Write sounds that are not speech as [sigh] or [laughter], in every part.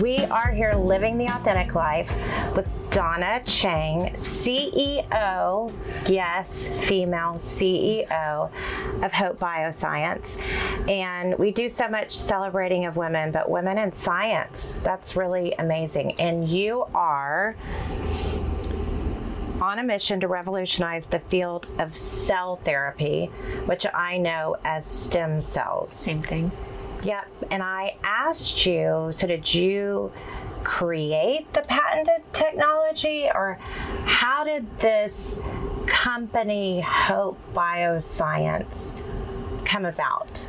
We are here living the authentic life with Donna Chang, CEO, yes, female CEO of Hope Bioscience. And we do so much celebrating of women, but women in science, that's really amazing. And you are on a mission to revolutionize the field of cell therapy, which I know as stem cells. Same thing. Yep. And I asked you, so did you create the patented technology or how did this company, Hope Bioscience, come about?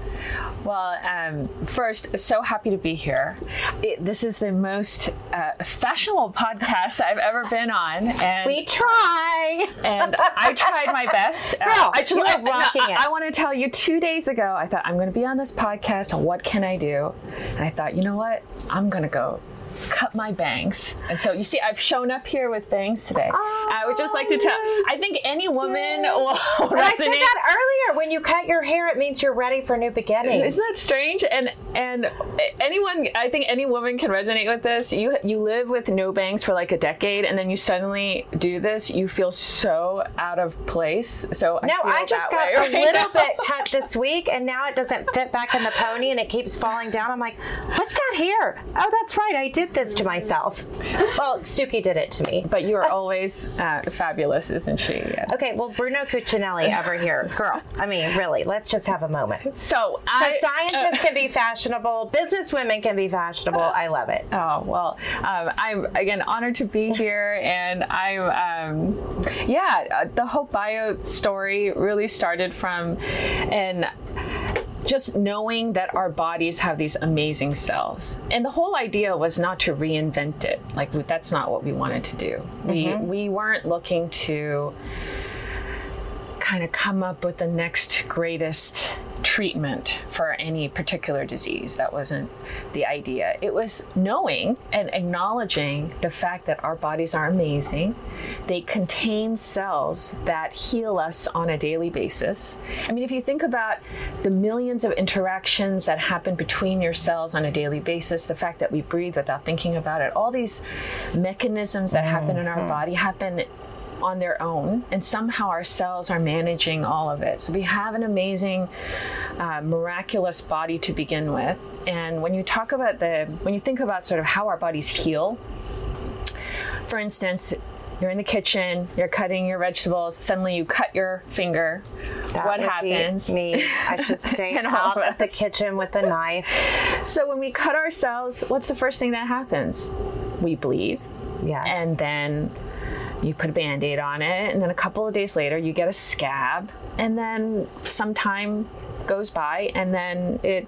Well, um, first, so happy to be here. It, this is the most uh, fashionable podcast I've ever been on, and we try. and I tried my best. [laughs] Girl, uh, I, you are rocking I, it. I, I want to tell you, two days ago, I thought I'm going to be on this podcast. What can I do? And I thought, you know what? I'm going to go cut my bangs. And so you see, I've shown up here with bangs today. Oh, I would just like to oh, tell. I think any woman will resonate. I said [laughs] that earlier. When you cut your hair, it means you're ready for a new beginnings. Isn't that strange? And and anyone, I think any woman can resonate with this. You you live with no bangs for like a decade, and then you suddenly do this. You feel so out of place. So no, I, I just got a right [laughs] little now. bit cut this week, and now it doesn't fit back in the pony, and it keeps falling down. I'm like, what's that hair? Oh, that's right. I did did this to myself. Well, Suki did it to me. But you are always uh, fabulous, isn't she? Yeah. Okay, well, Bruno Cucinelli over here, girl. I mean, really, let's just have a moment. So, I, so scientists uh, can be fashionable, business women can be fashionable. I love it. Oh well, um, I'm again honored to be here, and I'm um, yeah. Uh, the Hope Bio story really started from an just knowing that our bodies have these amazing cells. And the whole idea was not to reinvent it. Like that's not what we wanted to do. Mm-hmm. We we weren't looking to kind of come up with the next greatest treatment for any particular disease. That wasn't the idea. It was knowing and acknowledging the fact that our bodies are amazing. They contain cells that heal us on a daily basis. I mean, if you think about the millions of interactions that happen between your cells on a daily basis, the fact that we breathe without thinking about it, all these mechanisms that happen in our mm-hmm. body happen on their own, and somehow our cells are managing all of it. So we have an amazing, uh, miraculous body to begin with. And when you talk about the, when you think about sort of how our bodies heal, for instance, you're in the kitchen, you're cutting your vegetables, suddenly you cut your finger. That what happens? Me. I should [laughs] stay out of the kitchen with a knife. So when we cut ourselves, what's the first thing that happens? We bleed. Yes. And then you put a band aid on it, and then a couple of days later, you get a scab, and then some time goes by, and then it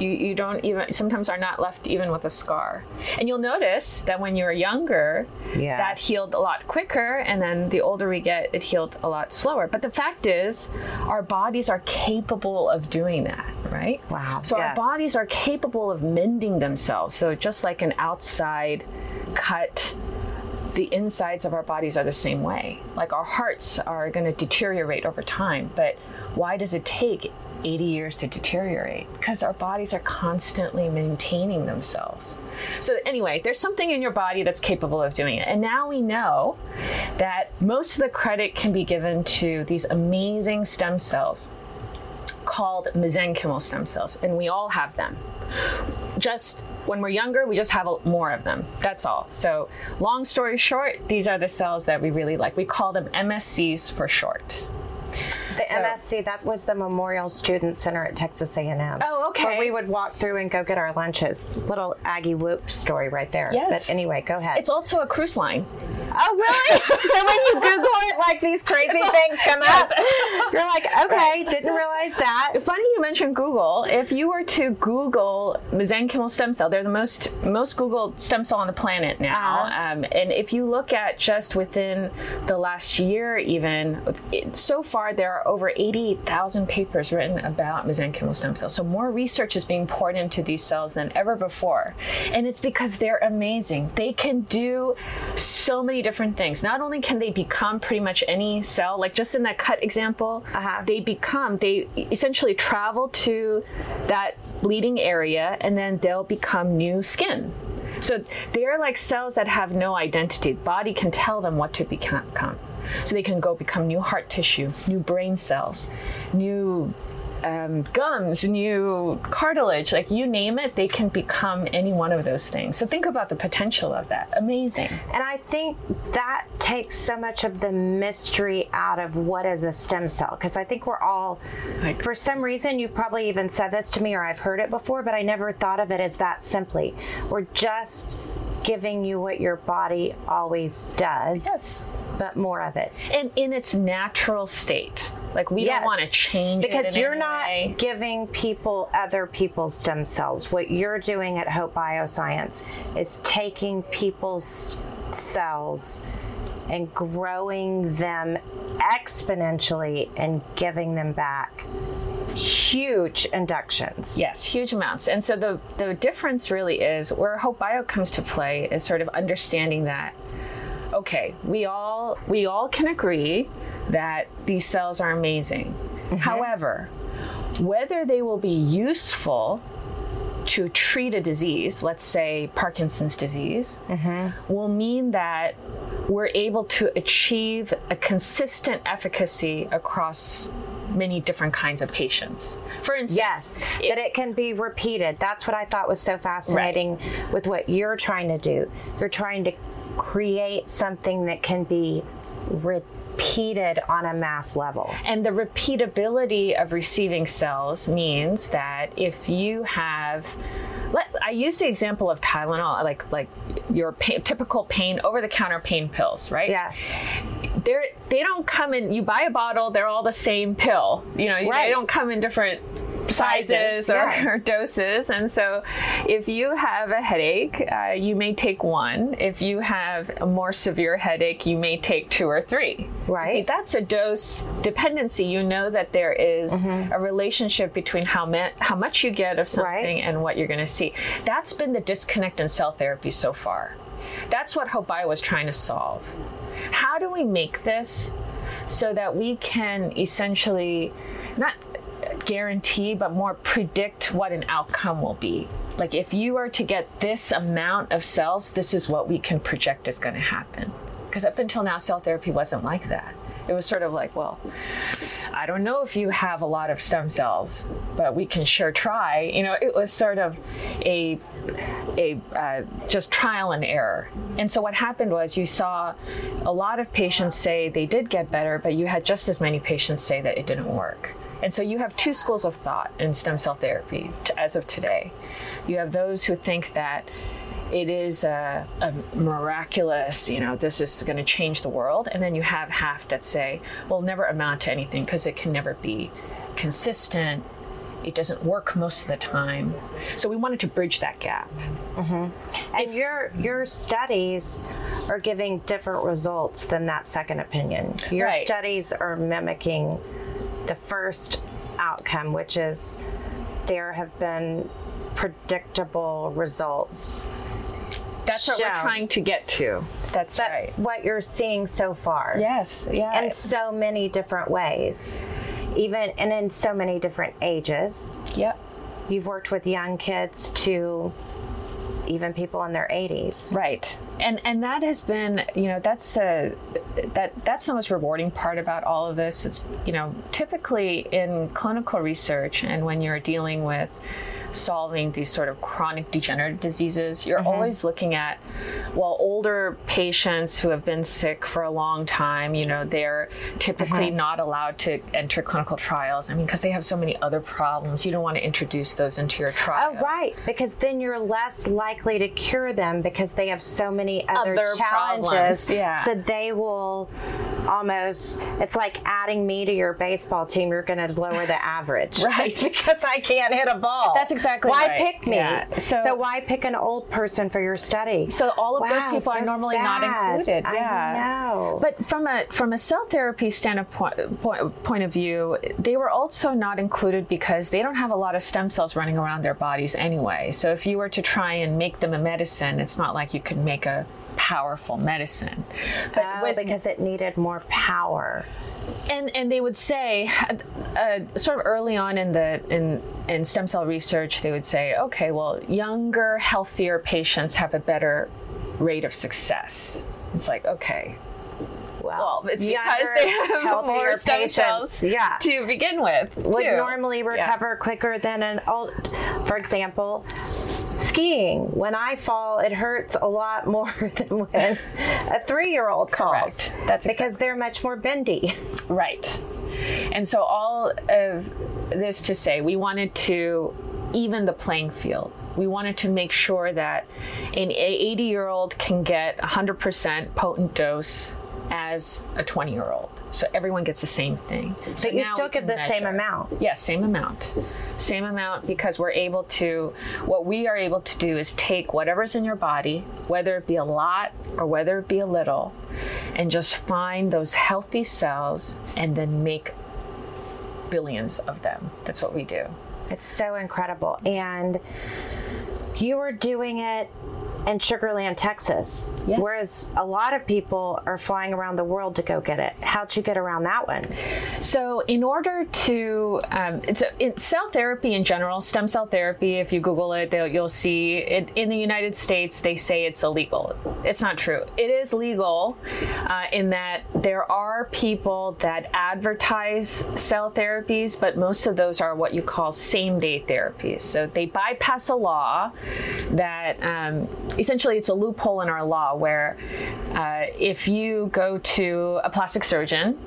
you, you don't even sometimes are not left even with a scar. And you'll notice that when you were younger yes. that healed a lot quicker and then the older we get it healed a lot slower. But the fact is our bodies are capable of doing that right? Wow. So yes. our bodies are capable of mending themselves. So just like an outside cut the insides of our bodies are the same way. Like our hearts are going to deteriorate over time, but why does it take 80 years to deteriorate? Because our bodies are constantly maintaining themselves. So, anyway, there's something in your body that's capable of doing it. And now we know that most of the credit can be given to these amazing stem cells called mesenchymal stem cells, and we all have them. Just when we're younger, we just have more of them. That's all. So, long story short, these are the cells that we really like. We call them MSCs for short. The so, MSC, that was the Memorial Student Center at Texas A&M. Oh, okay. Where we would walk through and go get our lunches. Little Aggie Whoop story right there. Yes. But anyway, go ahead. It's also a cruise line. Oh, really? [laughs] so when you Google it, like these crazy things come yes. up. [laughs] You're like, okay, right. didn't realize that. Funny you mentioned Google. If you were to Google mesenchymal stem cell, they're the most most Googled stem cell on the planet now. Uh-huh. Um, and if you look at just within the last year, even it, so far, there are over 80,000 papers written about mesenchymal stem cells. So more research is being poured into these cells than ever before. And it's because they're amazing. They can do so many different things. Not only can they become pretty much any cell, like just in that cut example, uh-huh. they become, they essentially travel to that bleeding area and then they'll become new skin So they're like cells that have no identity. The body can tell them what to become. So they can go become new heart tissue, new brain cells, new um, gums, new cartilage, like you name it, they can become any one of those things. So think about the potential of that. Amazing. And I think that takes so much of the mystery out of what is a stem cell. Because I think we're all, like, for some reason, you've probably even said this to me or I've heard it before, but I never thought of it as that simply. We're just giving you what your body always does. Yes. But more of it. And in its natural state. Like we yes. don't want to change because you're not way. giving people other people's stem cells. What you're doing at Hope Bioscience is taking people's cells and growing them exponentially and giving them back huge inductions. Yes, huge amounts. And so the the difference really is where Hope Bio comes to play is sort of understanding that okay, we all we all can agree that these cells are amazing. Mm-hmm. However, whether they will be useful to treat a disease, let's say Parkinson's disease, mm-hmm. will mean that we're able to achieve a consistent efficacy across many different kinds of patients. For instance, yes, it, that it can be repeated. That's what I thought was so fascinating right. with what you're trying to do. You're trying to create something that can be repeated on a mass level. And the repeatability of receiving cells means that if you have let, I use the example of Tylenol, like like your pain, typical pain over the counter pain pills, right? Yes. They're they don't come in. You buy a bottle, they're all the same pill. You know, right. they don't come in different sizes, or, yeah. or, [laughs] doses. And so, if you have a headache, uh, you may take one. If you have a more severe headache, you may take two or three. Right. See, that's a dose dependency. You know that there is mm-hmm. a relationship between how, me- how much you get of something right. and what you're going to see. That's been the disconnect in cell therapy so far. That's what Bio was trying to solve. How do we make this so that we can essentially not guarantee, but more predict what an outcome will be. Like if you are to get this amount of cells, this is what we can project is going to happen. Because up until now, cell therapy wasn't like that. It was sort of like, well, I don't know if you have a lot of stem cells, but we can sure try. You know, it was sort of a a uh, just trial and error. And so what happened was you saw a lot of patients say they did get better, but you had just as many patients say that it didn't work. And so you have two schools of thought in stem cell therapy as of today. You have those who think that it is a, a miraculous, you know, this is going to change the world. And then you have half that say, well, never amount to anything because it can never be consistent. It doesn't work most of the time. So we wanted to bridge that gap. Mm-hmm. And if, your your studies are giving different results than that second opinion. Your right. studies are mimicking the first outcome, which is there have been predictable results. That's shown. what we're trying to get to. That's but right. What you're seeing so far. Yes, yeah. In so many different ways. Even and in so many different ages. Yep. You've worked with young kids to even people in their 80s. Right. And and that has been, you know, that's the that that's the most rewarding part about all of this. It's, you know, typically in clinical research and when you're dealing with solving these sort of chronic degenerative diseases, you're mm-hmm. always looking at, well, older patients who have been sick for a long time, you know, they're typically mm-hmm. not allowed to enter clinical trials. I mean, because they have so many other problems. You don't want to introduce those into your trial. Oh, right. Because then you're less likely to cure them because they have so many other, other challenges. Yeah. So they will almost, it's like adding me to your baseball team. You're going to lower the average. [laughs] right. [laughs] because I can't hit a ball. That's exactly why right. pick me? Yeah. So, so, why pick an old person for your study? So all of wow, those people so are normally sad. not included. Yeah. I know. But from a from a cell therapy standpoint point, point of view, they were also not included because they don't have a lot of stem cells running around their bodies anyway. So if you were to try and make them a medicine, it's not like you could make a powerful medicine. But oh, with, because it needed more power. And and they would say, uh, sort of early on in the in in stem cell research, they would say, okay, well, younger, healthier patients have a better rate of success. It's like, okay, well, it's because they have more stem patients. cells yeah. to begin with. Would too. normally recover yeah. quicker than an old, for example, skiing. When I fall, it hurts a lot more [laughs] than when a three-year-old falls. Correct. That's exactly. because they're much more bendy. Right. And so all of this to say, we wanted to even the playing field. We wanted to make sure that an 80 year old can get 100% potent dose as a 20 year old. So everyone gets the same thing. So you still give the measure. same amount? Yes, same amount. Same amount because we're able to, what we are able to do is take whatever's in your body, whether it be a lot or whether it be a little, and just find those healthy cells and then make billions of them. That's what we do. It's so incredible. And you were doing it in Sugar Land, Texas. Yes. Whereas a lot of people are flying around the world to go get it. How'd you get around that one? So, in order to, um, it's, a, cell therapy in general, stem cell therapy, if you Google it, you'll see it in the United States, they say it's illegal. It's not true. It is legal uh, in that there are people that advertise cell therapies, but most of those are what you call same day therapies. So, they bypass a law that um, essentially it's a loophole in our law where uh, if you go to a plastic surgeon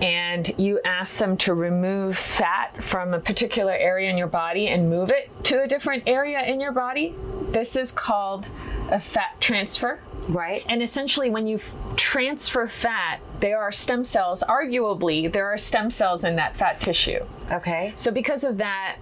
and you ask them to remove fat from a particular area in your body and move it to a different area in your body, this is called a fat transfer. Right. And essentially, when you f- transfer fat, there are stem cells, arguably, there are stem cells in that fat tissue. Okay. So, because of that,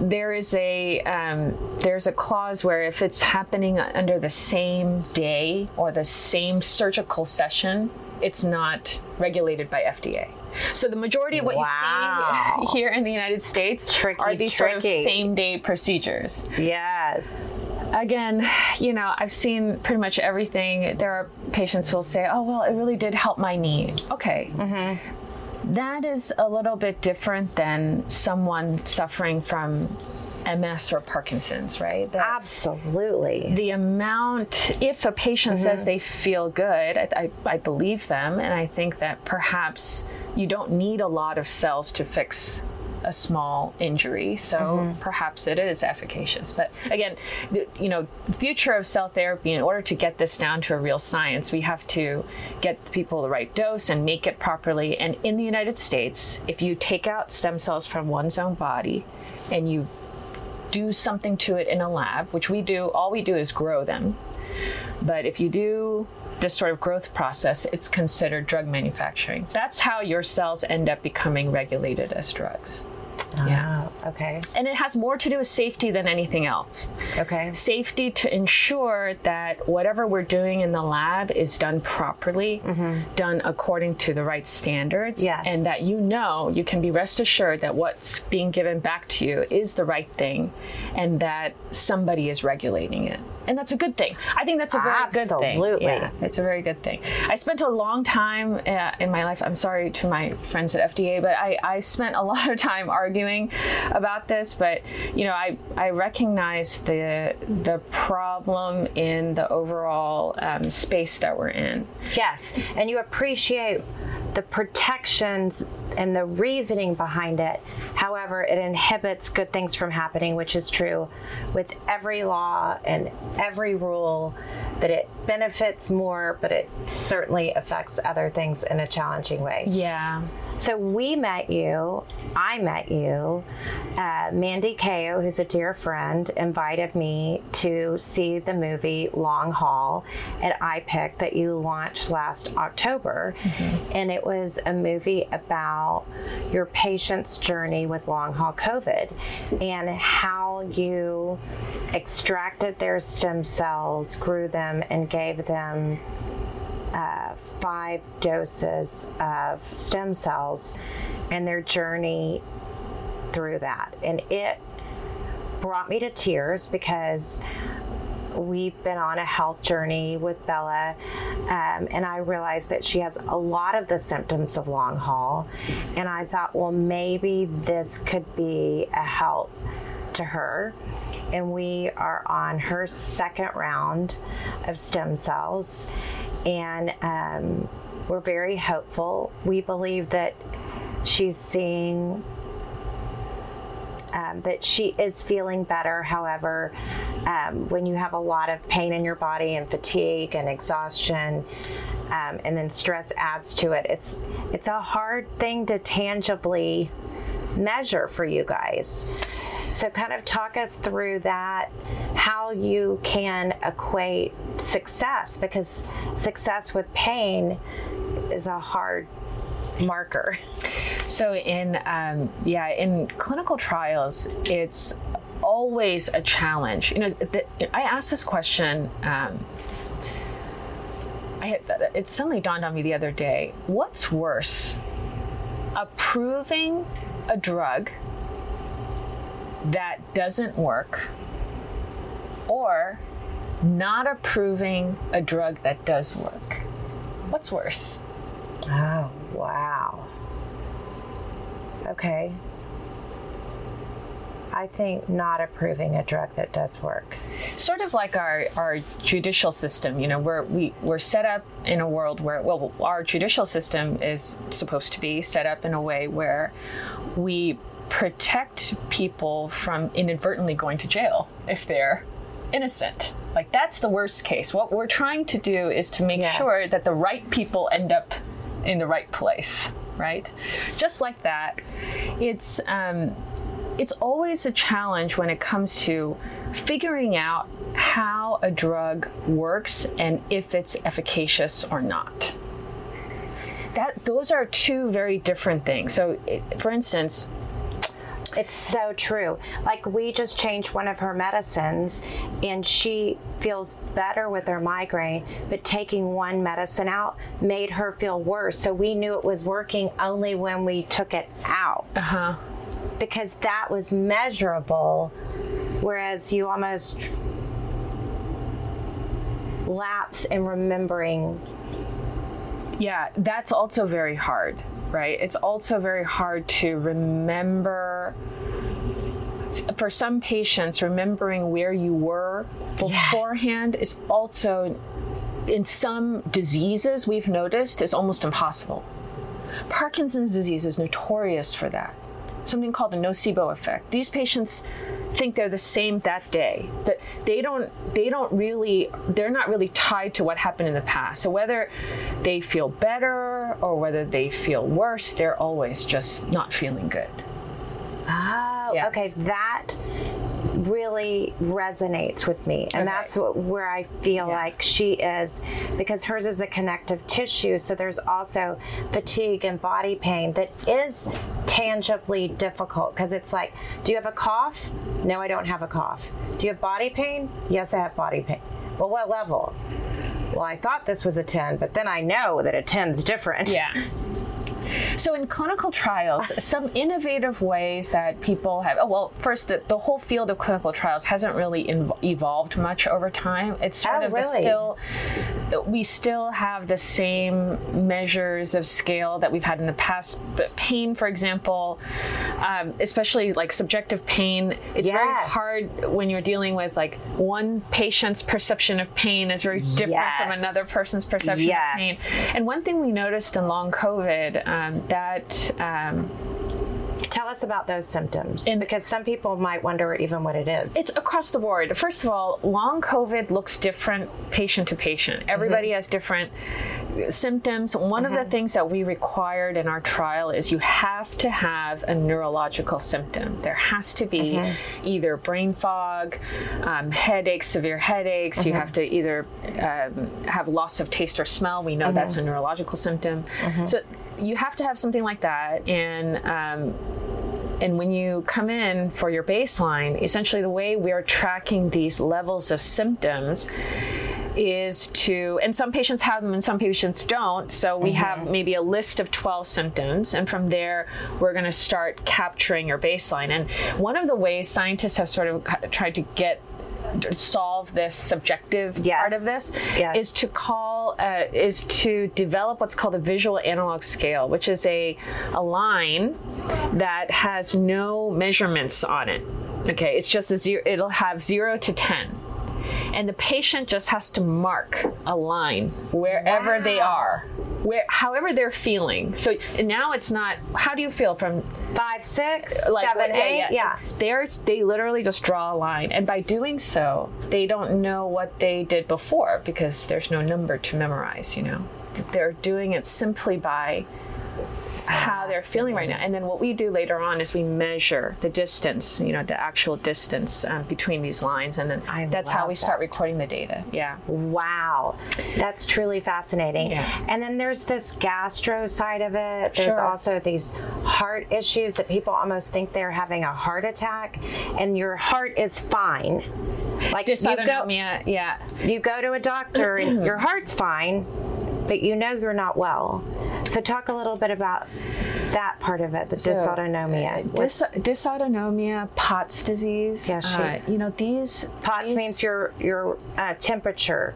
there is a um, there's a clause where if it's happening under the same day or the same surgical session, it's not regulated by FDA. So the majority of what wow. you see [laughs] here in the United States tricky, are these tricky. sort of same day procedures. Yes. Again, you know, I've seen pretty much everything. There are patients who will say, "Oh, well, it really did help my knee." Okay. Mm-hmm that is a little bit different than someone suffering from MS or Parkinson's, right? That Absolutely. The amount, if a patient mm-hmm. says they feel good, I, I, I, believe them, and I think that perhaps you don't need a lot of cells to fix a small injury, so mm-hmm. perhaps it is efficacious. But again, the, you know, future of cell therapy. In order to get this down to a real science, we have to get people the right dose and make it properly. And in the United States, if you take out stem cells from one's own body and you do something to it in a lab, which we do, all we do is grow them. But if you do this sort of growth process, it's considered drug manufacturing. That's how your cells end up becoming regulated as drugs. Yeah. Ah, okay. And it has more to do with safety than anything else. Okay. Safety to ensure that whatever we're doing in the lab is done properly, mm-hmm. done according to the right standards. Yes. And that you know, you can be rest assured that what's being given back to you is the right thing and that somebody is regulating it and that's a good thing. I think that's a very Absolutely. good thing. Yeah, it's a very good thing. I spent a long time uh, in my life. I'm sorry to my friends at FDA, but I, I spent a lot of time arguing about this. But you know, I I recognize the the problem in the overall um, space that we're in. Yes, and you appreciate the protections and the reasoning behind it. However, it inhibits good things from happening, which is true with every law and every rule that it benefits more, but it certainly affects other things in a challenging way. Yeah. So we met you, I met you. Uh, Mandy Kao, who's a dear friend, invited me to see the movie Long Haul at iPic that you launched last October. Mm-hmm. And it was a movie about your patient's journey with long haul COVID and how you extracted their stem cells, grew them, and gave them uh, five doses of stem cells and their journey through that. And it brought me to tears because we've been on a health journey with Bella, um, and I realized that she has a lot of the symptoms of long haul. And I thought, well, maybe this could be a help to her. And we are on her second round of stem cells, and um, we're very hopeful. We believe that she's seeing um, that she is feeling better. However, um, when you have a lot of pain in your body and fatigue and exhaustion, um, and then stress adds to it, it's it's a hard thing to tangibly measure for you guys. So, kind of talk us through that, how you can equate success, because success with pain is a hard marker. So in um, yeah, in clinical trials, it's always a challenge. You know, I asked this question. Um, I had, it suddenly dawned on me the other day. What's worse, approving a drug that doesn't work, or not approving a drug that does work? What's worse? Oh, wow. Okay. I think not approving a drug that does work. Sort of like our, our judicial system, you know, we're, we, we're set up in a world where, well, our judicial system is supposed to be set up in a way where we protect people from inadvertently going to jail if they're innocent. Like, that's the worst case. What we're trying to do is to make yes. sure that the right people end up in the right place, right? Just like that, it's um, it's always a challenge when it comes to figuring out how a drug works and if it's efficacious or not. That those are two very different things. So, it, for instance, it's so true. Like we just changed one of her medicines and she feels better with her migraine, but taking one medicine out made her feel worse. So we knew it was working only when we took it out. Uh-huh. Because that was measurable whereas you almost lapse in remembering yeah, that's also very hard right? It's also very hard to remember. For some patients, remembering where you were beforehand yes. is also, in some diseases we've noticed, is almost impossible. Parkinson's disease is notorious for that something called the nocebo effect. These patients think they're the same that day. That they don't they don't really they're not really tied to what happened in the past. So whether they feel better or whether they feel worse, they're always just not feeling good. Oh, yes. okay. That really resonates with me. And okay. that's what, where i feel yeah. like she is because hers is a connective tissue. So there's also fatigue and body pain that is tangibly difficult because it's like do you have a cough? No i don't have a cough. Do you have body pain? Yes i have body pain. Well what level? Well i thought this was a 10 but then i know that a 10's different. Yeah [laughs] So, in clinical trials, some innovative ways that people have, oh, well, first, the, the whole field of clinical trials hasn't really evolved much over time. It's sort oh, of really? still, we still have the same measures of scale that we've had in the past. But pain, for example, um, especially like subjective pain, it's yes. very hard when you're dealing with like one patient's perception of pain is very different yes. from another person's perception yes. of pain. And one thing we noticed in long COVID, um, that um, Tell us about those symptoms and because some people might wonder even what it is. It's across the board. First of all, long COVID looks different patient to patient. Everybody mm-hmm. has different symptoms. One mm-hmm. of the mm-hmm. things that we required in our trial is you have to have a neurological symptom. There has to be mm-hmm. either brain fog, um, headaches, severe headaches. You mm-hmm. have to either um, have loss of taste or smell. We know that's a mm-hmm. neurological symptom. So you have to have something like that and um, and when you come in for your baseline essentially the way we are tracking these levels of symptoms is to and some patients have them and some patients don't so we mm-hmm. have maybe a list of 12 symptoms and from there we're going to start capturing your baseline and one of the ways scientists have sort of tried to get solve this subjective Yes. part of this Yes. is to call uh, is to develop what's called a visual analog scale, which is a a line that has no measurements on it. Okay, it's just a zero. It'll have zero to ten, and the patient just has to mark a line wherever they are, where however they're feeling. So now it's not. How do you feel from Five, six, like seven, yeah, eight. yeah. Yeah. They're they literally just draw a line, and by doing so, they don't know what they did before because there's no number to memorize. You know, they're doing it simply by how they're feeling right now. And then what we do later on is we measure the distance, you know, the actual distance um, between these lines, and then I that's how we that. start recording the data. Yeah. Wow, that's truly fascinating. Yeah. And then there's this gastro side of it. There's Sure. also these heart issues that people almost think they're having a heart attack, and your heart is fine. Like you go. Yeah. you go to a doctor and your [clears throat] heart's fine, but you know you're not well. So talk a little bit about that part of it, the dysautonomia. uh, Dys- dysautonomia, POTS disease. Yeah, she- uh, you know these. POTS these- means your your uh, temperature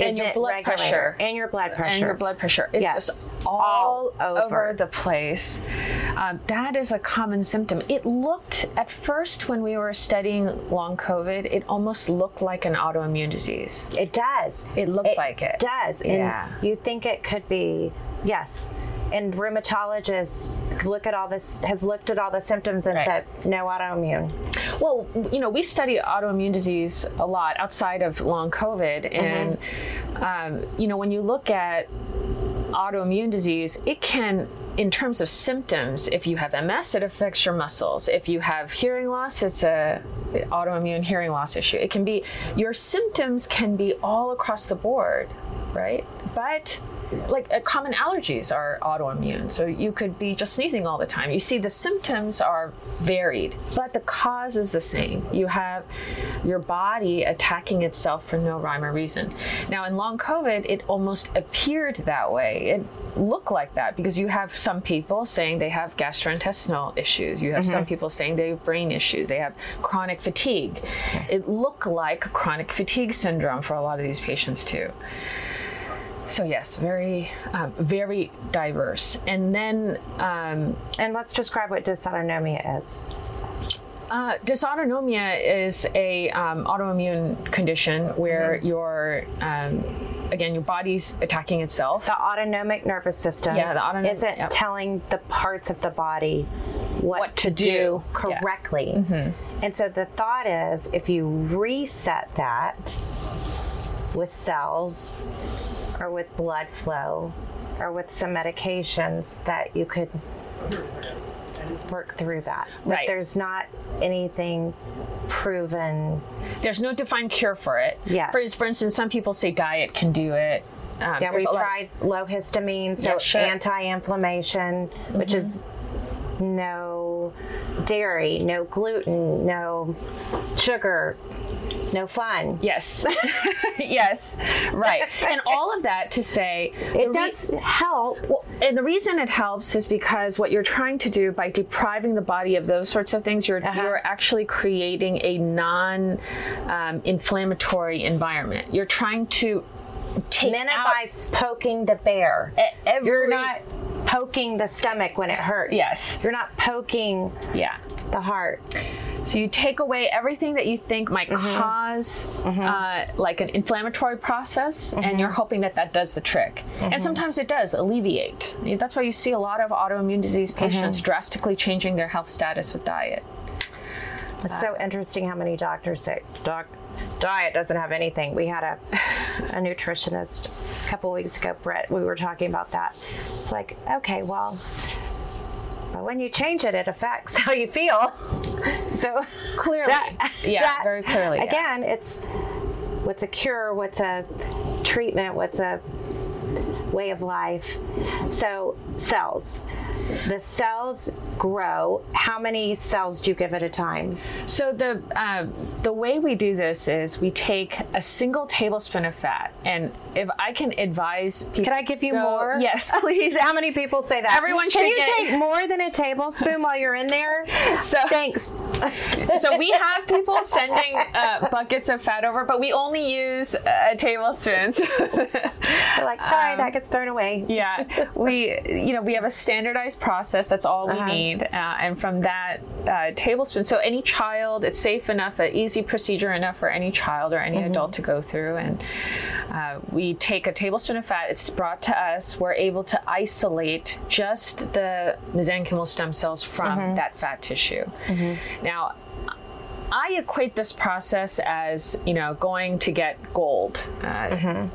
And your blood regulated. pressure. and your blood pressure and your blood pressure is Yes. just all, All over. over. the place. Um, that is a common symptom. It looked at first when we were studying long COVID, it almost looked like an autoimmune disease. It does. It looks like it. It does. And Yeah. you think it could be yes. And rheumatologists look at all this has looked at all the symptoms and Right. said no autoimmune. Well, you know, we study autoimmune disease a lot outside of long COVID, and um, you know, when you look at autoimmune disease, it can, in terms of symptoms, if you have MS, it affects your muscles. If you have hearing loss, it's a autoimmune hearing loss issue. It can be your symptoms can be all across the board, right? But like uh, common allergies are autoimmune so you could be just sneezing all the time. You see the symptoms are varied but the cause is the same. You have your body attacking itself for no rhyme or reason. Now in long covid it almost appeared that way. It looked like that because you have some people saying they have gastrointestinal issues. You have some people saying they have brain issues. They have chronic fatigue. It looked like chronic fatigue syndrome for a lot of these patients too so yes, very, um, very diverse. And then um, And let's describe what dysautonomia is. uh, dysautonomia is a um, autoimmune condition where your, um, again, your body's attacking itself. The autonomic nervous system Yeah, the autonomic- isn't yep. telling the parts of the body what, What to, do, do. Yeah. Mm-hmm. correctly. And so the thought is if you reset that with cells or with blood flow or with some medications that you could work through that. But Right. there's not anything proven. There's no defined cure for it. Yes. For, for instance, some people say diet can do it. Um, Yeah, we tried low histamine, so Yeah, sure. Mm-hmm. anti-inflammation, which is no dairy, no gluten, no sugar, no fun. Yes. [laughs] yes. Right. And all of that to say It re- does help. Well, and the reason it helps is because what you're trying to do by depriving the body of those sorts of things, you're Uh-huh. you're actually creating a non-inflammatory environment. You're trying to take out Minimize poking the bear. every, You're not poking the stomach when it hurts. Yes. You're not poking yeah. the heart. So you take away everything that you think might Mm-hmm. cause uh, like an inflammatory process, and Mm-hmm. you're hoping that that does the trick. And sometimes it does alleviate. That's why you see a lot of autoimmune disease patients Mm-hmm. drastically changing their health status with diet. It's so interesting how many doctors say, "Doc, diet doesn't have anything." We had a a nutritionist a couple weeks ago, Brett. We were talking about that. It's like, okay, well, but when you change it, it affects [laughs] how you feel. So Clearly. Yeah, very clearly, yeah. Again, it's what's a cure, what's a treatment, what's a way of life. So cells. The cells grow. How many cells do you give at a time? So the uh, the way we do this is we take a single tablespoon of fat, and if I can advise people, Can I give you go- more? [laughs] Yes, [laughs] please. How many people say that? Everyone Can should you get- take more than a tablespoon while you're in there? [laughs] So- thanks. so we have people sending uh, buckets of fat over, but we only use a tablespoon. They're like, sorry, that gets thrown away. Um, yeah, we you know we have a standardized process. That's all we Uh-huh. need, uh, and from that uh, tablespoon. So any child, it's safe enough, an easy procedure enough for any child or any Mm-hmm. adult to go through. And uh, we take a tablespoon of fat. It's brought to us. We're able to isolate just the mesenchymal stem cells from Mm-hmm. that fat tissue. Now. I equate this process as you know going to get gold. Uh,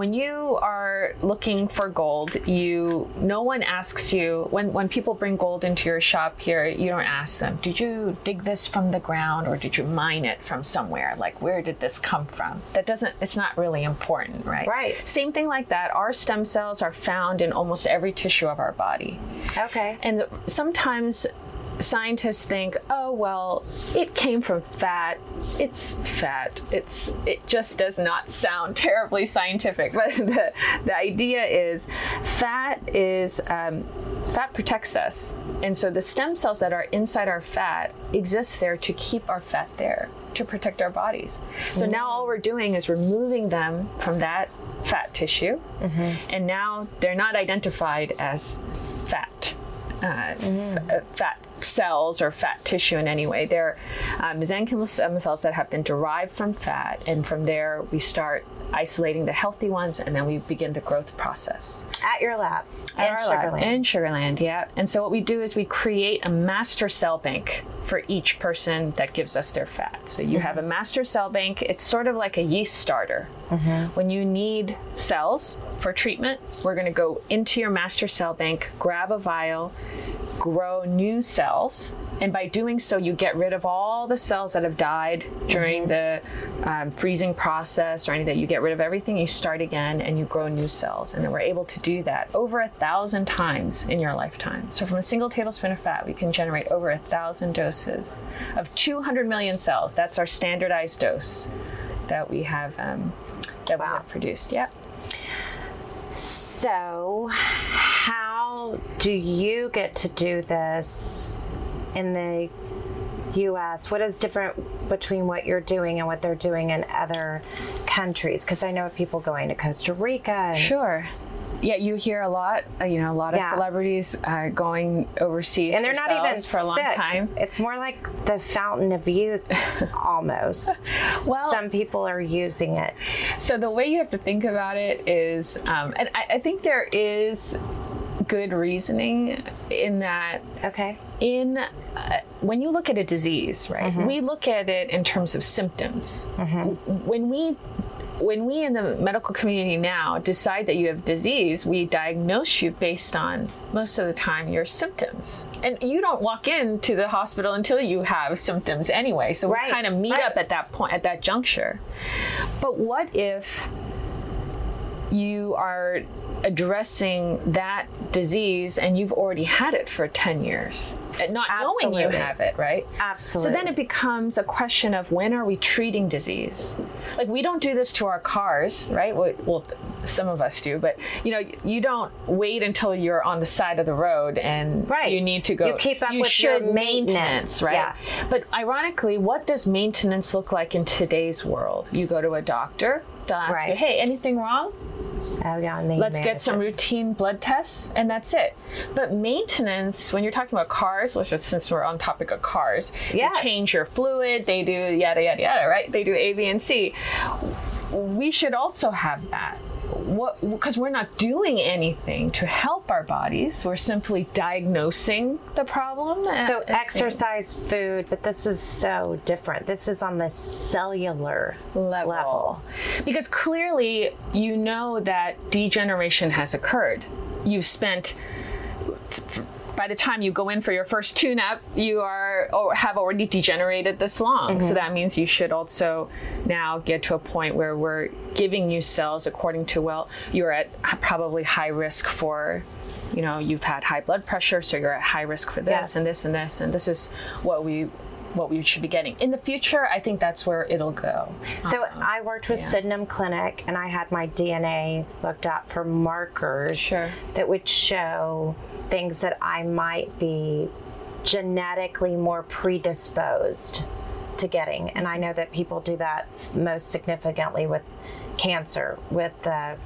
When you are looking for gold, you no one asks you when when people bring gold into your shop here. You don't ask them, "Did you dig this from the ground or did you mine it from somewhere? Like where did this come from?" That doesn't. It's not really important, right? Right. Same thing like that. Our stem cells are found in almost every tissue of our body. Okay. And sometimes scientists think, oh well, it came from fat. It's fat. It's it just does not sound [laughs] terribly scientific. [laughs] But the the idea is, fat is um, fat protects us, and so the stem cells that are inside our fat exist there to keep our fat there to protect our bodies. So now all we're doing is removing them from that fat tissue, and now they're not identified as fat uh, f- uh, fat cells or fat tissue in any way. They're uh, mesenchymal stem um, cells that have been derived from fat, and from there we start isolating the healthy ones, and then we begin the growth process. At your lab. At in lab, Sugar Land. In Sugar Land, yeah. And so what we do is we create a master cell bank for each person that gives us their fat. So you have a mm-hmm. master cell bank. It's sort of like a yeast starter. Mm-hmm. When you need cells for treatment, we're going to go into your master cell bank, grab a vial, grow new cells. And by doing so, you get rid of all the cells that have died during the um, freezing process or anything. You get rid of everything, you start again, and you grow new cells. And then we're able to do that over a thousand times in your lifetime. So from a single tablespoon of fat, we can generate over a thousand doses of 200 million cells. That's our standardized dose that we have um, that we have produced. Yep. So, how do you get to do this in the US? What is different between what you're doing and what they're doing in other countries? Because I know of people going to Costa Rica. And, Sure. Yeah, you hear a lot. Uh, you know, a lot of Yeah. celebrities uh, going overseas, and they're not even for a long sick. time. It's more like the fountain of youth, [laughs] almost. Well- some people are using it. So the way you have to think about it is, um, and I, I think there is good reasoning in that Okay. in uh, when you look at a disease, right? Mm-hmm. We look at it in terms of symptoms. When we when we in the medical community now decide that you have disease, we diagnose you based on most of the time your symptoms. And you don't walk into the hospital until you have symptoms anyway. So Right, we kind of meet right. up at that point at that juncture. But what if you are addressing that disease and you've already had it for 10 years. And not knowing you have it right? Absolutely. so then it becomes a question of when are we treating disease? Like we don't do this to our cars right? Well, some of us do but you know you don't wait until you're on the side of the road and Right. you need to go You keep up you with your should maintenance, right? yeah. but ironically what does maintenance look like in today's world? You go to a doctor they'll ask you hey anything wrong? Oh, yeah, let's get some routine blood tests and that's it. But maintenance when you're talking about cars which is since we're on topic of cars Yes. they change your fluid they do yada yada yada right? They do a b and c. We should also have that what because we're not doing anything to help our bodies we're simply diagnosing the problem So and- and saying- exercise, food, but this is so different. This is on the cellular level. level. Because clearly you know that degeneration has occurred. You've spent by the time you go in for your first tune up, you are or have already degenerated this long. So mm-hmm. that means you should also now get to a point where we're giving you cells according to well, you're at probably high risk for you know, you've had high blood pressure, so you're at high risk for this Yes. and this and this, and this is what we what we should be getting. In the future, I think that's where it'll go. So I worked with yeah. Sydenham Clinic and I had my DNA looked up for markers Sure. that would show things that I might be genetically more predisposed to getting. And I know that people do that most significantly with cancer, with the,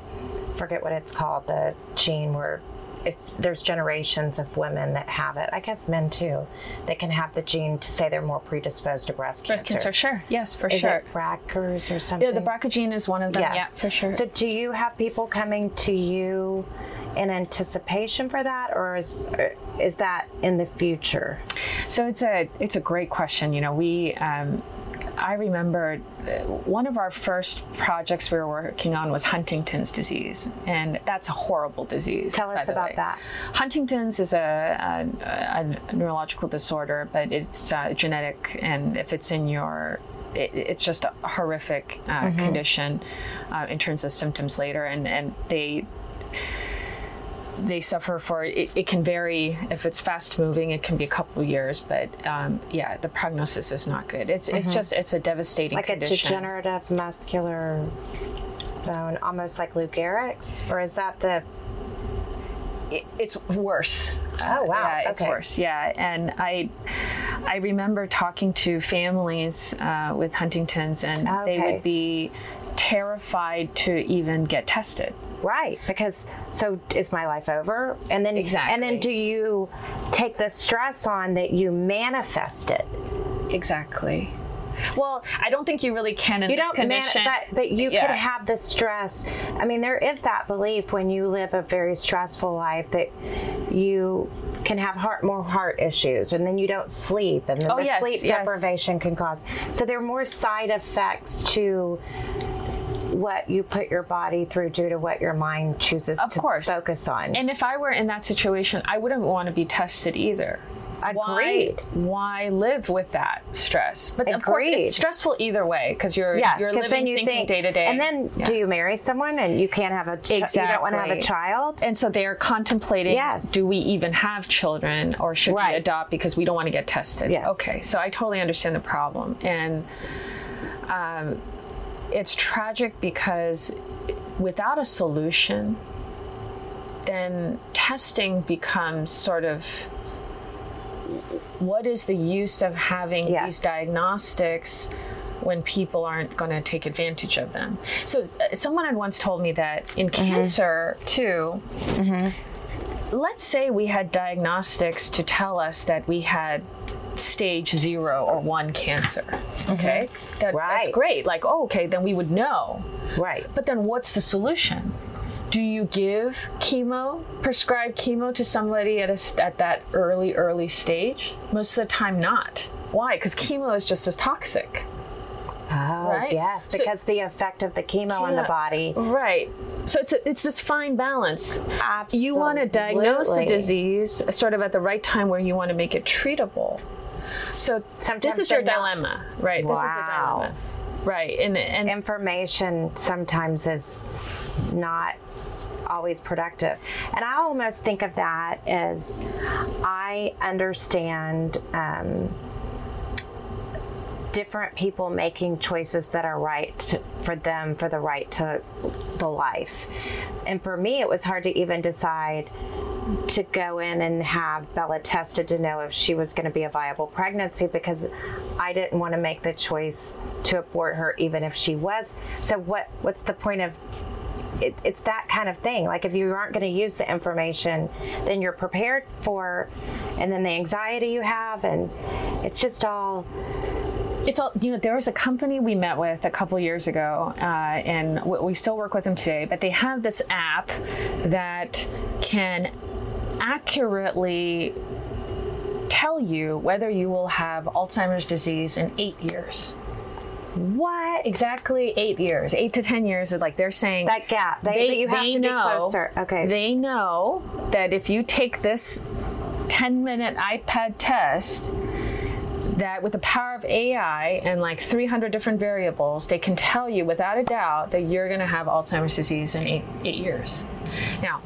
forget what it's called, the gene where if there's generations of women that have it, I guess men too, that can have the gene to say they're more predisposed to breast Breast cancer. cancer, sure, yes, for Is sure. it BRCA's or something? Yeah, the BRCA gene is one of them. Yeah, for sure. So, do you have people coming to you in anticipation for that, or is or is that in the future? So it's a it's a great question. You know, we um, I remember uh, one of our first projects we were working on was Huntington's disease, and that's a horrible disease. Tell us about way. that. Huntington's is a, a, a neurological disorder, but it's uh, genetic, and if it's in your it, it's just a horrific uh, Mm-hmm. condition uh, in terms of symptoms later, and, and they they suffer for it, it can vary if it's fast moving it can be a couple of years but um, yeah the prognosis is not good it's it's just it's a devastating Mm-hmm. Like condition a degenerative muscular bone, almost like Lou Gehrig's, or is that the? it's worse Oh wow! yeah it's okay. worse yeah and i i remember talking to families uh, with huntington's and they would be terrified to even get tested Right, because so is my life over? And then Exactly. And then do you take the stress on that you manifest it? exactly well i don't think you really can in you this don't man- but but you Yeah. could have the stress i mean there is that belief when you live a very stressful life that you can have heart more heart issues and then you don't sleep and then Oh, the yes, sleep yes. deprivation can cause so there are more side effects to what you put your body through due to what your mind chooses Of to course. focus on And if I were in that situation, I wouldn't want to be tested either. Agreed. Why, why live with that stress? But of course, it's stressful either way because you're Yes, you're living you thinking think day to day. And then, Yeah. do you marry someone and you can't have a ch- you don't want to have a child? and so they are contemplating: Yes. Do we even have children, or should we adopt because we don't want to get tested? Yes. Okay, so I totally understand the problem, and um, it's tragic because without a solution, then testing becomes sort of what is the use of having Yes. these diagnostics when people aren't going to take advantage of them? So, uh, someone had once told me that in cancer, too, let's say we had diagnostics to tell us that we had stage zero or one cancer. Mm-hmm. Okay, that, that's great. Like, oh, okay, then we would know. Right. But then what's the solution? Do you give chemo, prescribe chemo to somebody at, a, at that early, early stage? Most of the time, not. Why? Because chemo is just as toxic. Oh, Right? yes, So- because the effect of the chemo on the body. Right. So it's a, it's this fine balance. Absolutely. You want to diagnose a disease sort of at the right time where you want to make it treatable. So Sometimes this is your not- dilemma, right? This is the Wow. dilemma. Right. And and Information sometimes is not always productive. And I almost think of that as I understand um, different people making choices that are right to, for them for the right to the life. And for me, it was hard to even decide to go in and have Bella tested to know if she was going to be a viable pregnancy because I didn't want to make the choice to abort her even if she was. So what what's the point of it, it's that kind of thing. Like if you aren't going to use the information, then you're prepared for, and then the anxiety you have, and it's just all. It's all you know there was a company we met with a couple years ago uh, and we, we still work with them today but they have this app that can accurately tell you whether you will have alzheimer's disease in eight years What? exactly eight years eight to ten years is like they're saying That gap. They, but you have to be closer. Okay. they know that if you take this 10 minute iPad test that with the power of AI and like 300 different variables, they can tell you without a doubt that you're going to have Alzheimer's disease in eight, eight years. Now,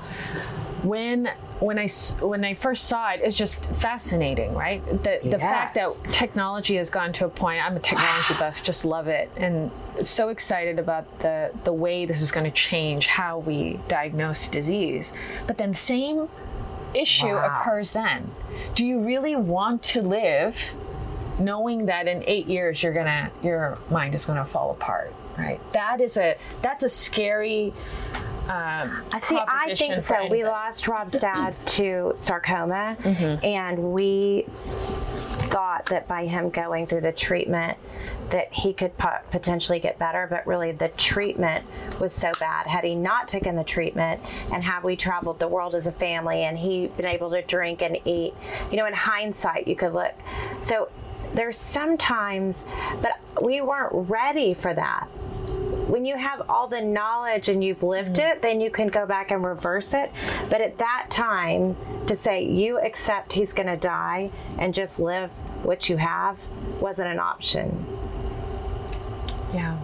when when I when I first saw it, it's just fascinating, right? The the fact that technology has gone to a point. I'm a technology [sighs] buff, just love it, and so excited about the the way this is going to change how we diagnose disease. But then same issue Wow. occurs then. Do you really want to live knowing that in eight years you're gonna your mind is gonna fall apart? Right. That is a that's a scary. Um, I see. I think so. We lost Rob's dad [clears throat] to sarcoma, Mm-hmm. and we thought that by him going through the treatment that he could po- potentially get better but really the treatment was so bad had he not taken the treatment and had we traveled the world as a family and he been able to drink and eat you know in hindsight you could look so there's sometimes but we weren't ready for that when you have all the knowledge and you've lived mm-hmm. it, then you can go back and reverse it. But at that time, to say you accept he's going to die and just live what you have wasn't an option. Yeah.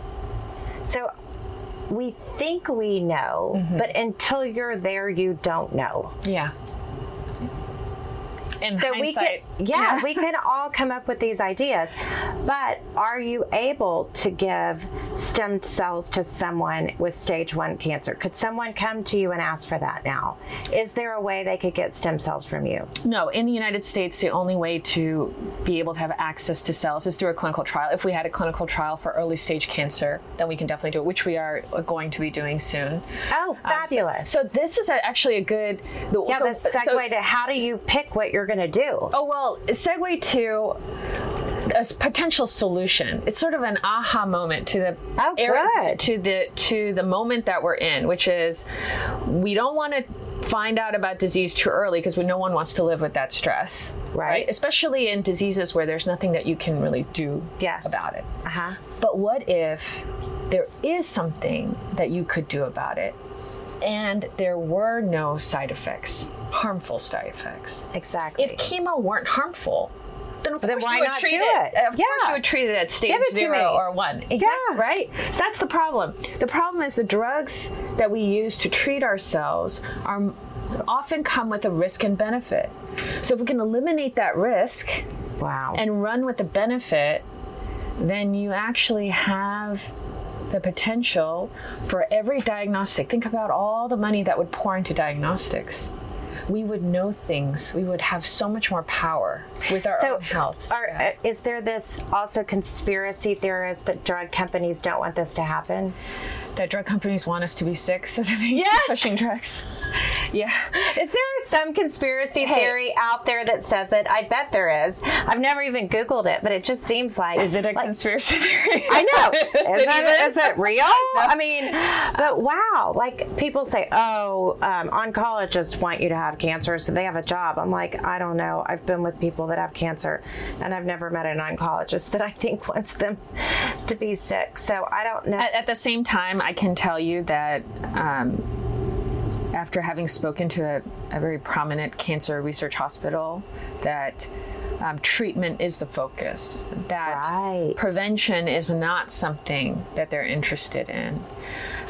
So we think we know, mm-hmm. but until you're there, you don't know. Yeah. In So we can, hindsight, yeah, we can all come up with these ideas, but are you able to give stem cells to someone with stage one cancer? Could someone come to you and ask for that now? Is there a way they could get stem cells from you? No, in the United States, the only way to be able to have access to cells is through a clinical trial. If we had a clinical trial for early stage cancer, then we can definitely do it, which we are going to be doing soon. Oh, um, fabulous! So this is a, actually a good. The, yeah, so, the segue so- to how do you pick what you're going to do? Oh well, segue to a potential solution. It's sort of an aha moment to the Oh, good. to the to the moment that we're in, which is we don't want to find out about disease too early because no one wants to live with that stress, Right. Especially in diseases where there's nothing that you can really do Yes. about it. Uh huh. But what if there is something that you could do about it, and there were no side effects, harmful side effects? Exactly. if chemo weren't harmful, then of then course why you would not treat do it. it? Of course Yeah. you would treat it at stage it zero or one. Exactly, Yeah. right? So that's the problem. The problem is the drugs that we use to treat ourselves are often come with a risk and benefit. So if we can eliminate that risk wow. and run with the benefit, then you actually have the potential for every diagnostic. Think about all the money that would pour into diagnostics. We would know things. We would have so much more power with our So, own health. Are, Yeah. uh, is there this also conspiracy theorist that drug companies don't want this to happen? that drug companies want us to be sick, so that they keep Yes! pushing drugs. [laughs] Yeah. Is there some conspiracy Hey. theory out there that says it? I bet there is. I've never even Googled it, but it just seems like. Is it a like, conspiracy theory? [laughs] I know. [laughs] Is Is, it it, even? is it real? I mean, but wow. Like people say, oh, um, oncologists want you to have cancer, so they have a job. I'm like, I don't know. I've been with people that have cancer, and I've never met an oncologist that I think [laughs] wants them to be sick. So I don't know. At, at the same time, I can tell you that um, after having spoken to a, a very prominent cancer research hospital, that um, treatment is the focus. That Right. prevention is not something that they're interested in,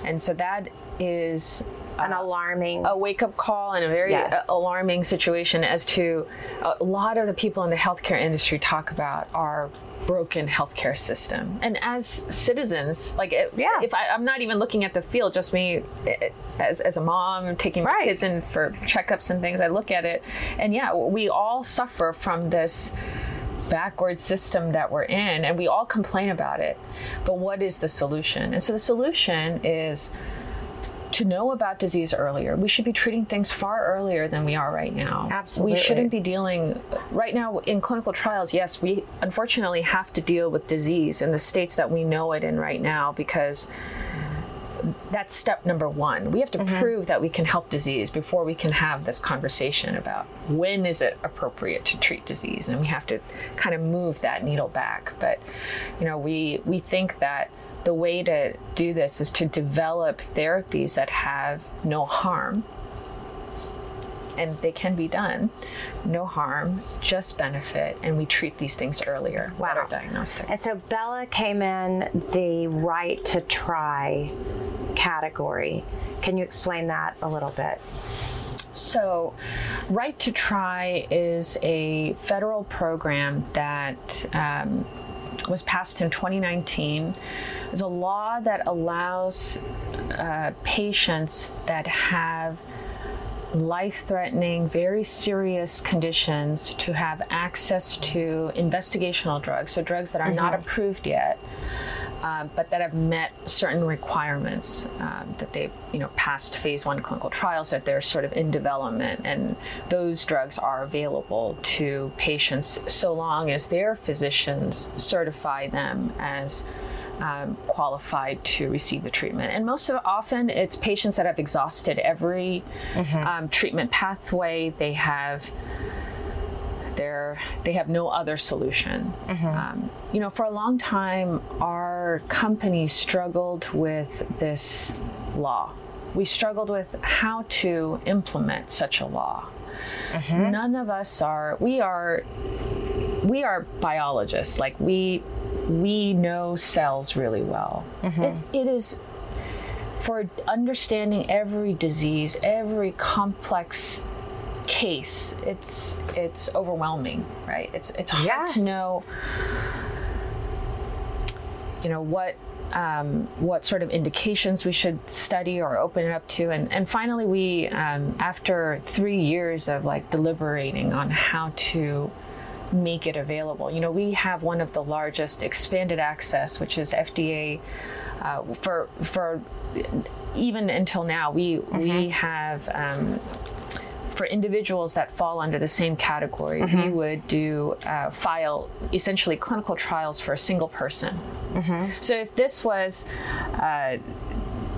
and so that is an alarming. a wake up call and a very Yes. uh, alarming situation as to a lot of the people in the healthcare industry talk about our broken healthcare system. And as citizens, like if, Yeah. if I, I'm not even looking at the field, just me eh, as, as a mom taking my Right. kids in for checkups and things, I look at it and yeah, we all suffer from this backward system that we're in and we all complain about it. But what is the solution? And so the solution is to know about disease earlier. We should be treating things far earlier than we are right now. Absolutely. We shouldn't be dealing right now in clinical trials. Yes, we unfortunately have to deal with disease in the states that we know it in right now because that's step number one. We have to Mm-hmm. prove that we can help disease before we can have this conversation about when is it appropriate to treat disease, and we have to kind of move that needle back. But you know, we we think that the way to do this is to develop therapies that have no harm and they can be done. No harm, just benefit, and we treat these things earlier. Wow. Better diagnostic. And so Bella came in the right to try category. Can you explain that a little bit? So, Right to Try is a federal program that um, was passed in 2019. It's a law that allows uh, patients that have life threatening, very serious conditions to have access to investigational drugs, so drugs that are not approved yet. Uh, but that have met certain requirements um, that they've you know passed phase one clinical trials that they're sort of in development and those drugs are available to patients so long as their physicians certify them as um, qualified to receive the treatment. And most of often, it's patients that have exhausted every um, treatment pathway. They have they're, they have no other solution. Mm-hmm. Um, you know, for a long time, our company struggled with this law. We struggled with how to implement such a law. Mm-hmm. None of us are. We are. We are biologists. Like we, we know cells really well. Mm-hmm. It, it is for understanding every disease, every complex case, it's it's overwhelming, right? It's it's hard Yes. to know, you know, what um, what sort of indications we should study or open it up to, and and finally, we um, after three years of like deliberating on how to make it available. You know, we have one of the largest expanded access, which is FDA uh, for for even until now. We we have. Um, for individuals that fall under the same category, we would do uh, file essentially clinical trials for a single person. So if this was uh,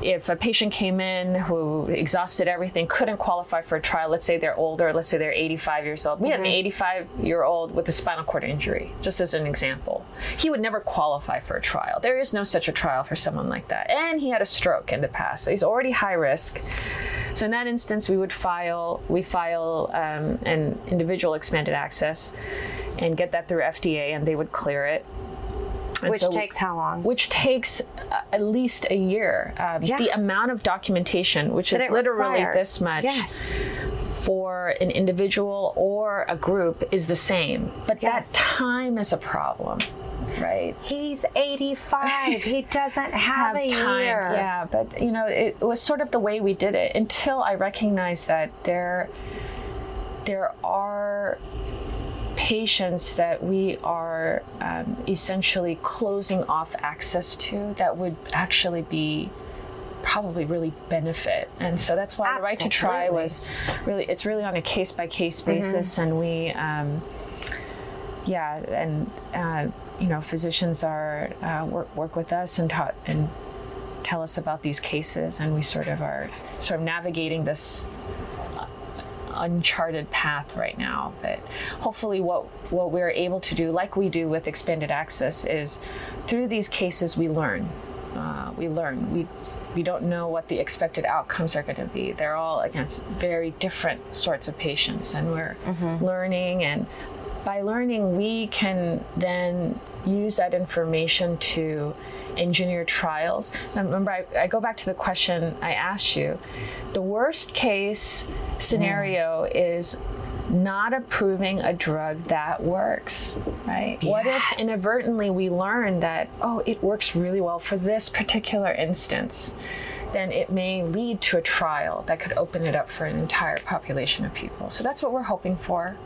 if a patient came in who exhausted everything, couldn't qualify for a trial, let's say they're older, let's say they're 85 years old. We had an 85 year old with a spinal cord injury, just as an example. He would never qualify for a trial. There is no such a trial for someone like that. And he had a stroke in the past, so he's already high risk. So in that instance, we would file, we file um, an individual expanded access and get that through FDA and they would clear it. Which so- takes how long? which takes uh, at least a year. Um, Yeah. The amount of documentation, which is literally requires. this much Yes. for an individual or a group, is the same. But Yes. that time is a problem, right? He's 85. he [laughs] doesn't have, a time. year. Yeah, but you know, it was sort of the way we did it until I recognized that there there are patients that we are um, essentially closing off access to that would actually be probably really benefit. And so that's why the right to try was really it's really on a case by case basis. And we um, yeah and uh, you know physicians are uh, work, work with us and taught and tell us about these cases. And we sort of are sort of navigating this uncharted path right now but hopefully what what we're able to do like we do with expanded access is through these cases we learn. Uh, we learn. We we don't know what the expected outcomes are going to be. They're all against very different sorts of patients and we're learning and by learning we can then use that information to engineer trials Now, remember I, I go back to the question i asked you the worst case scenario is not approving a drug that works, right? What if inadvertently we learn that, oh, it works really well for this particular instance? Then it may lead to a trial that could open it up for an entire population of people. So that's what we're hoping for.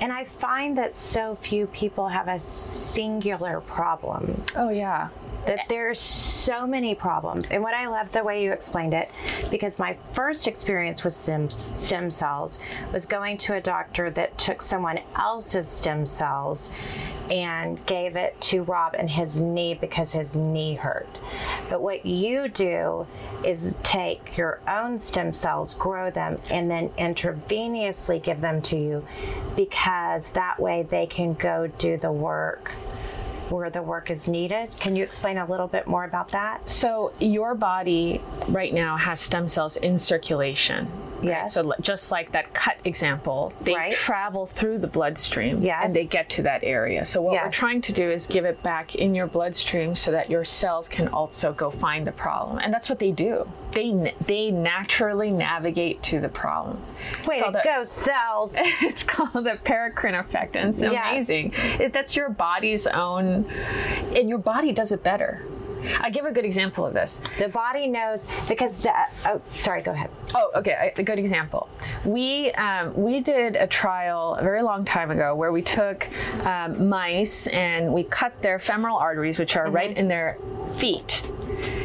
And I find that so few people have a singular problem. Oh, yeah. That there's so many problems. And what I love the way you explained it, because my first experience with stem, stem cells was going to a doctor that took someone else's stem cells and gave it to Rob in his knee because his knee hurt. But what you do is take your own stem cells, grow them, and then intravenously give them to you because that way they can go do the work where the work is needed. Can you explain a little bit more about that? So your body right now has stem cells in circulation. Yes. So just like that cut example, they Right. travel through the bloodstream Yes. and they get to that area. So what we're trying to do is give it back in your bloodstream so that your cells can also go find the problem. And that's what they do. They they naturally navigate to the problem. Way to the- go, cells. [laughs] it's called the paracrine effect and it's Yes. amazing it, that's your body's own and your body does it better i give a good example of this the body knows because the. Oh, sorry. Go ahead. oh okay a good example we um, we did a trial a very long time ago where we took um, mice and we cut their femoral arteries which are right in their feet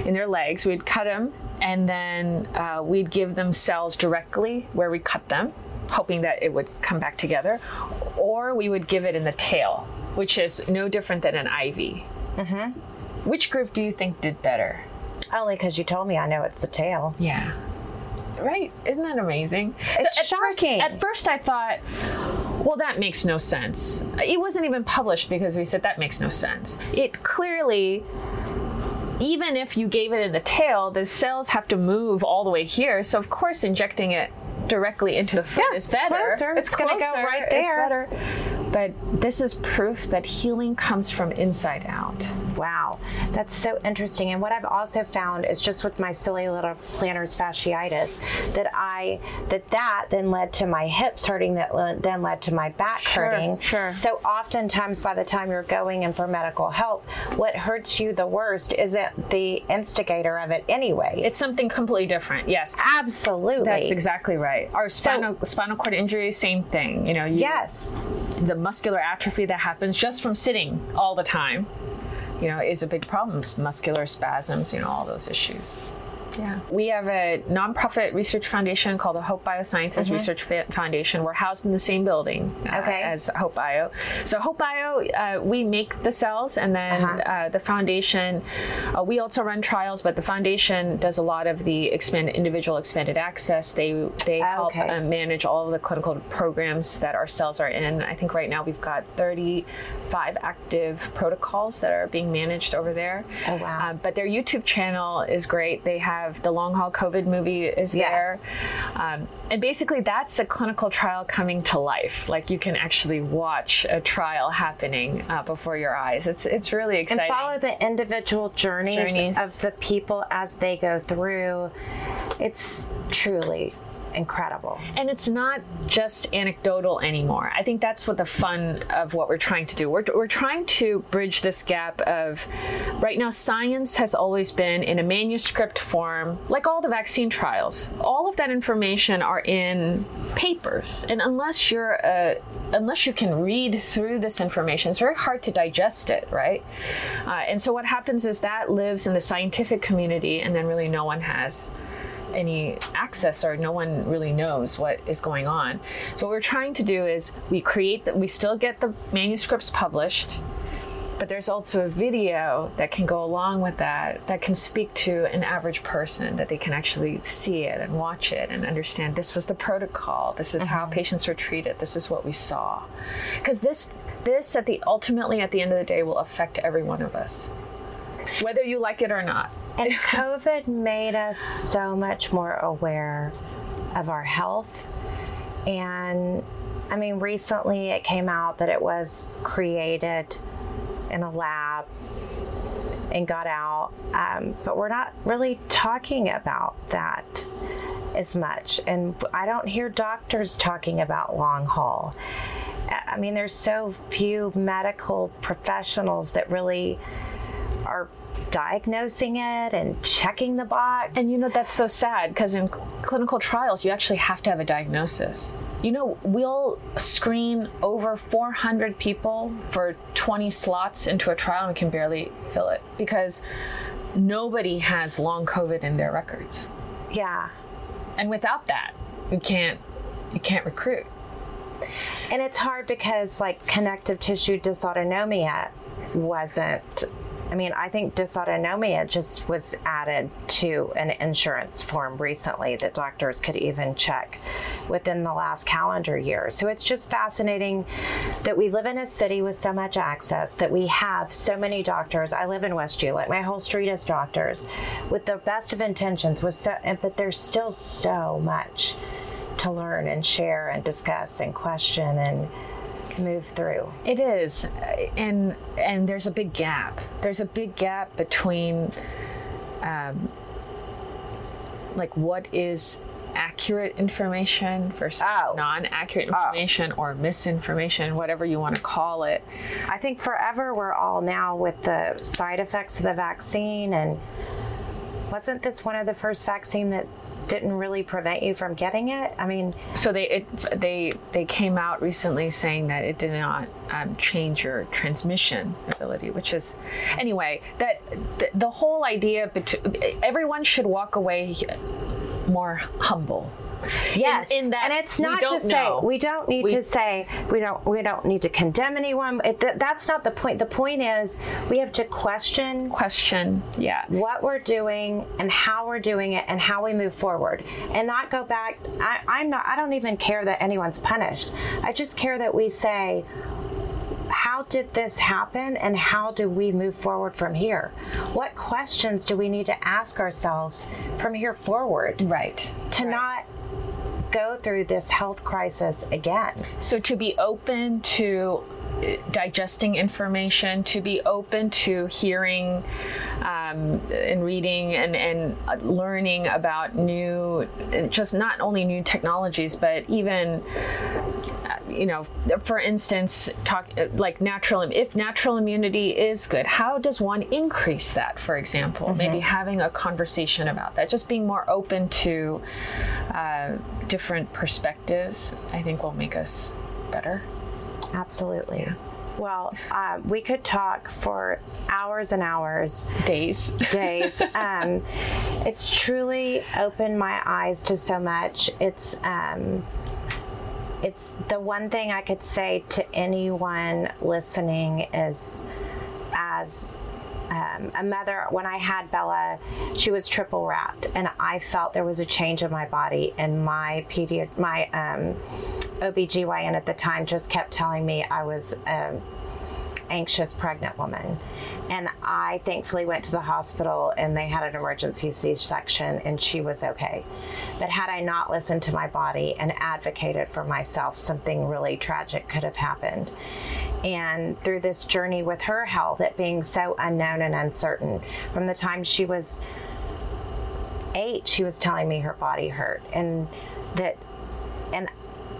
in their legs we'd cut them and then uh, we'd give them cells directly where we cut them hoping that it would come back together or we would give it in the tail which is no different than an iv which group do you think did better Only because you told me I know it's the tail. yeah. Right? Isn't that amazing? It's at shocking. First, at first, I thought, well, that makes no sense. It wasn't even published because we said that makes no sense. It clearly. Even if you gave it in the tail, the cells have to move all the way here. So of course, injecting it directly into the foot Yeah, is it's better. closer. It's gonna go closer. right It's there. better. But this is proof that healing comes from inside out. Wow, that's so interesting. And what I've also found is just with my silly little plantar's fasciitis that I that that then led to my hips hurting, that then led to my back Sure, hurting. sure. So oftentimes, by the time you're going in for medical help, what hurts you the worst isn't the instigator of it anyway. It's something completely different. Yes. absolutely That's exactly right. Our spinal, spinal cord injury, same thing. You know, you, yes. the muscular atrophy that happens just from sitting all the time, you know, is a big problem. Muscular spasms, you know, all those issues. Yeah. We have a nonprofit research foundation called the Hope Biosciences Research Fa- Foundation. We're housed in the same building uh, Okay. as Hope Bio. So Hope Bio, uh, we make the cells, and then Uh-huh. uh, the foundation, uh, we also run trials, but the foundation does a lot of the expanded individual expanded access. They they help Okay. um, manage all of the clinical programs that our cells are in. I think right now we've got 35 active protocols that are being managed over there. Oh, wow. Uh, but their YouTube channel is great. They have the long haul COVID movie is Yes. there. Um, and basically, that's a clinical trial coming to life. Like you can actually watch a trial happening uh, before your eyes. It's it's really exciting. and follow the individual journeys, Journeys. of the people as they go through. It's truly incredible. and it's not just anecdotal anymore. I think that's what the fun of what we're trying to do. We're, we're trying to bridge this gap of right now, science has always been in a manuscript form, like all the vaccine trials. All of that information are in papers. And unless you're a unless you can read through this information, it's very hard to digest it, right? Uh, and so what happens is that lives in the scientific community, and then really no one has any access or no one really knows what is going on. So what we're trying to do is we create that we still get the manuscripts published, but there's also a video that can go along with that that can speak to an average person that they can actually see it and watch it and understand this was the protocol, this is how mm-hmm. patients were treated, this is what we saw. Because this this at the ultimately at the end of the day will affect every one of us. Whether you like it or not. And COVID made us so much more aware of our health. And I mean, recently it came out that it was created in a lab and got out. Um, but we're not really talking about that as much. And I don't hear doctors talking about long haul. I mean, there's so few medical professionals that really are diagnosing it and checking the box. And you know, that's so sad because in cl- clinical trials, you actually have to have a diagnosis. You know, we'll screen over 400 people for 20 slots into a trial and can barely fill it because nobody has long COVID in their records. yeah. And without that, you can't you can't recruit. And it's hard because like connective tissue dysautonomia wasn't I mean, I think dysautonomia just was added to an insurance form recently that doctors could even check within the last calendar year. So it's just fascinating that we live in a city with so much access, that we have so many doctors. I live in West Juliet. My whole street is doctors with the best of intentions, with so, but there's still so much to learn and share and discuss and question and move through. It is, and and there's a big gap. There's a big gap between, um, like what is accurate information versus Oh. non-accurate information or misinformation, whatever you want to call it. I think forever we're all now with the side effects of the vaccine and wasn't this one of the first vaccine that didn't really prevent you from getting it? I mean, So they it, they they came out recently saying that it did not um, change your transmission ability, which is anyway that the, the whole idea. Bet- everyone should walk away more humble. Yes, in that and it's not to know. say we don't need We- to say we don't we don't need to condemn anyone. It, th- that's not the point. The point is we have to question Question, yeah. what we're doing and how we're doing it and how we move forward and not go back I, i'm not i don't even care that anyone's punished i just care that we say how did this happen and how do we move forward from here what questions do we need to ask ourselves from here forward Right. to not go through this health crisis again. So to be open to uh, digesting information, to be open to hearing um, and reading and, and uh, learning about new, just not only new technologies, but even you know, for instance, talk like natural. If natural immunity is good, how does one increase that? For example, maybe having a conversation about that, just being more open to uh, different perspectives, I think will make us better. absolutely well uh, we could talk for hours and hours Days. days. [laughs] um, it's truly opened my eyes to so much. It's um, it's the one thing I could say to anyone listening is as um, a mother, when I had Bella, she was triple wrapped, and I felt there was a change in my body. And my pedi- my um, OBGYN at the time just kept telling me I was um, anxious pregnant woman. And I thankfully went to the hospital and they had an emergency C section and she was okay. But had I not listened to my body and advocated for myself, something really tragic could have happened. And through this journey with her health, it being so unknown and uncertain, from the time she was eight, she was telling me her body hurt and that, and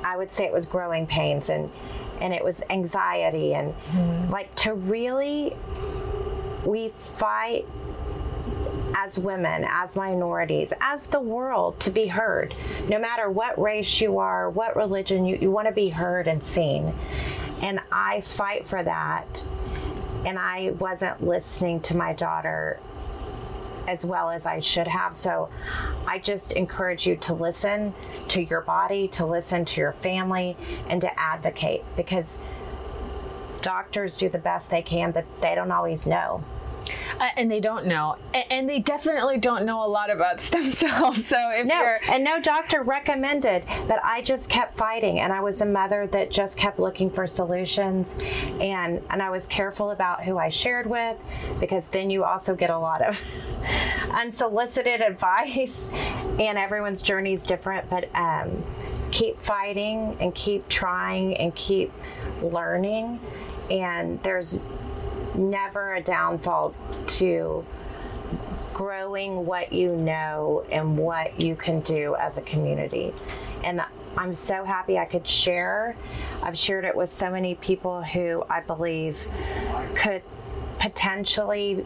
I would say it was growing pains and and it was anxiety and mm-hmm. like to really we fight as women, as minorities, as the world to be heard. No matter what race you are, what religion you, you want to be heard and seen. And I fight for that. And I wasn't listening to my daughter as well as I should have. So I just encourage you to listen to your body, to listen to your family, and to advocate because doctors do the best they can, but they don't always know. Uh, and they don't know. A- And they definitely don't know a lot about [laughs] stem cells. So if No, you're. and no doctor recommended, but I just kept fighting, and I was a mother that just kept looking for solutions, and and I was careful about who I shared with, because then you also get a lot of [laughs] unsolicited advice, and everyone's journey is different, but um, keep fighting and keep trying and keep learning, and there's never a downfall to growing what you know and what you can do as a community. And I'm so happy I could share. I've shared it with so many people who I believe could potentially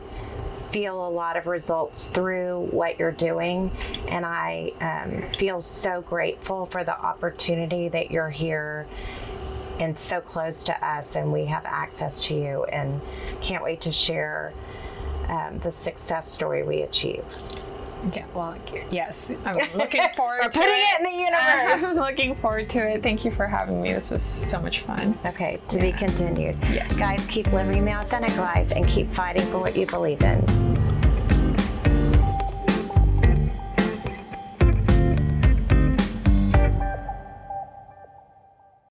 feel a lot of results through what you're doing. And I um, feel so grateful for the opportunity that you're here and so close to us, and we have access to you, and can't wait to share um, the success story we achieve. Yeah, well, yes, I'm [laughs] looking forward We're to putting it. it in the universe. [laughs] I'm looking forward to it. Thank you for having me. This was so much fun. Okay, to be continued. Yes. Guys, keep living the authentic life and keep fighting for what you believe in.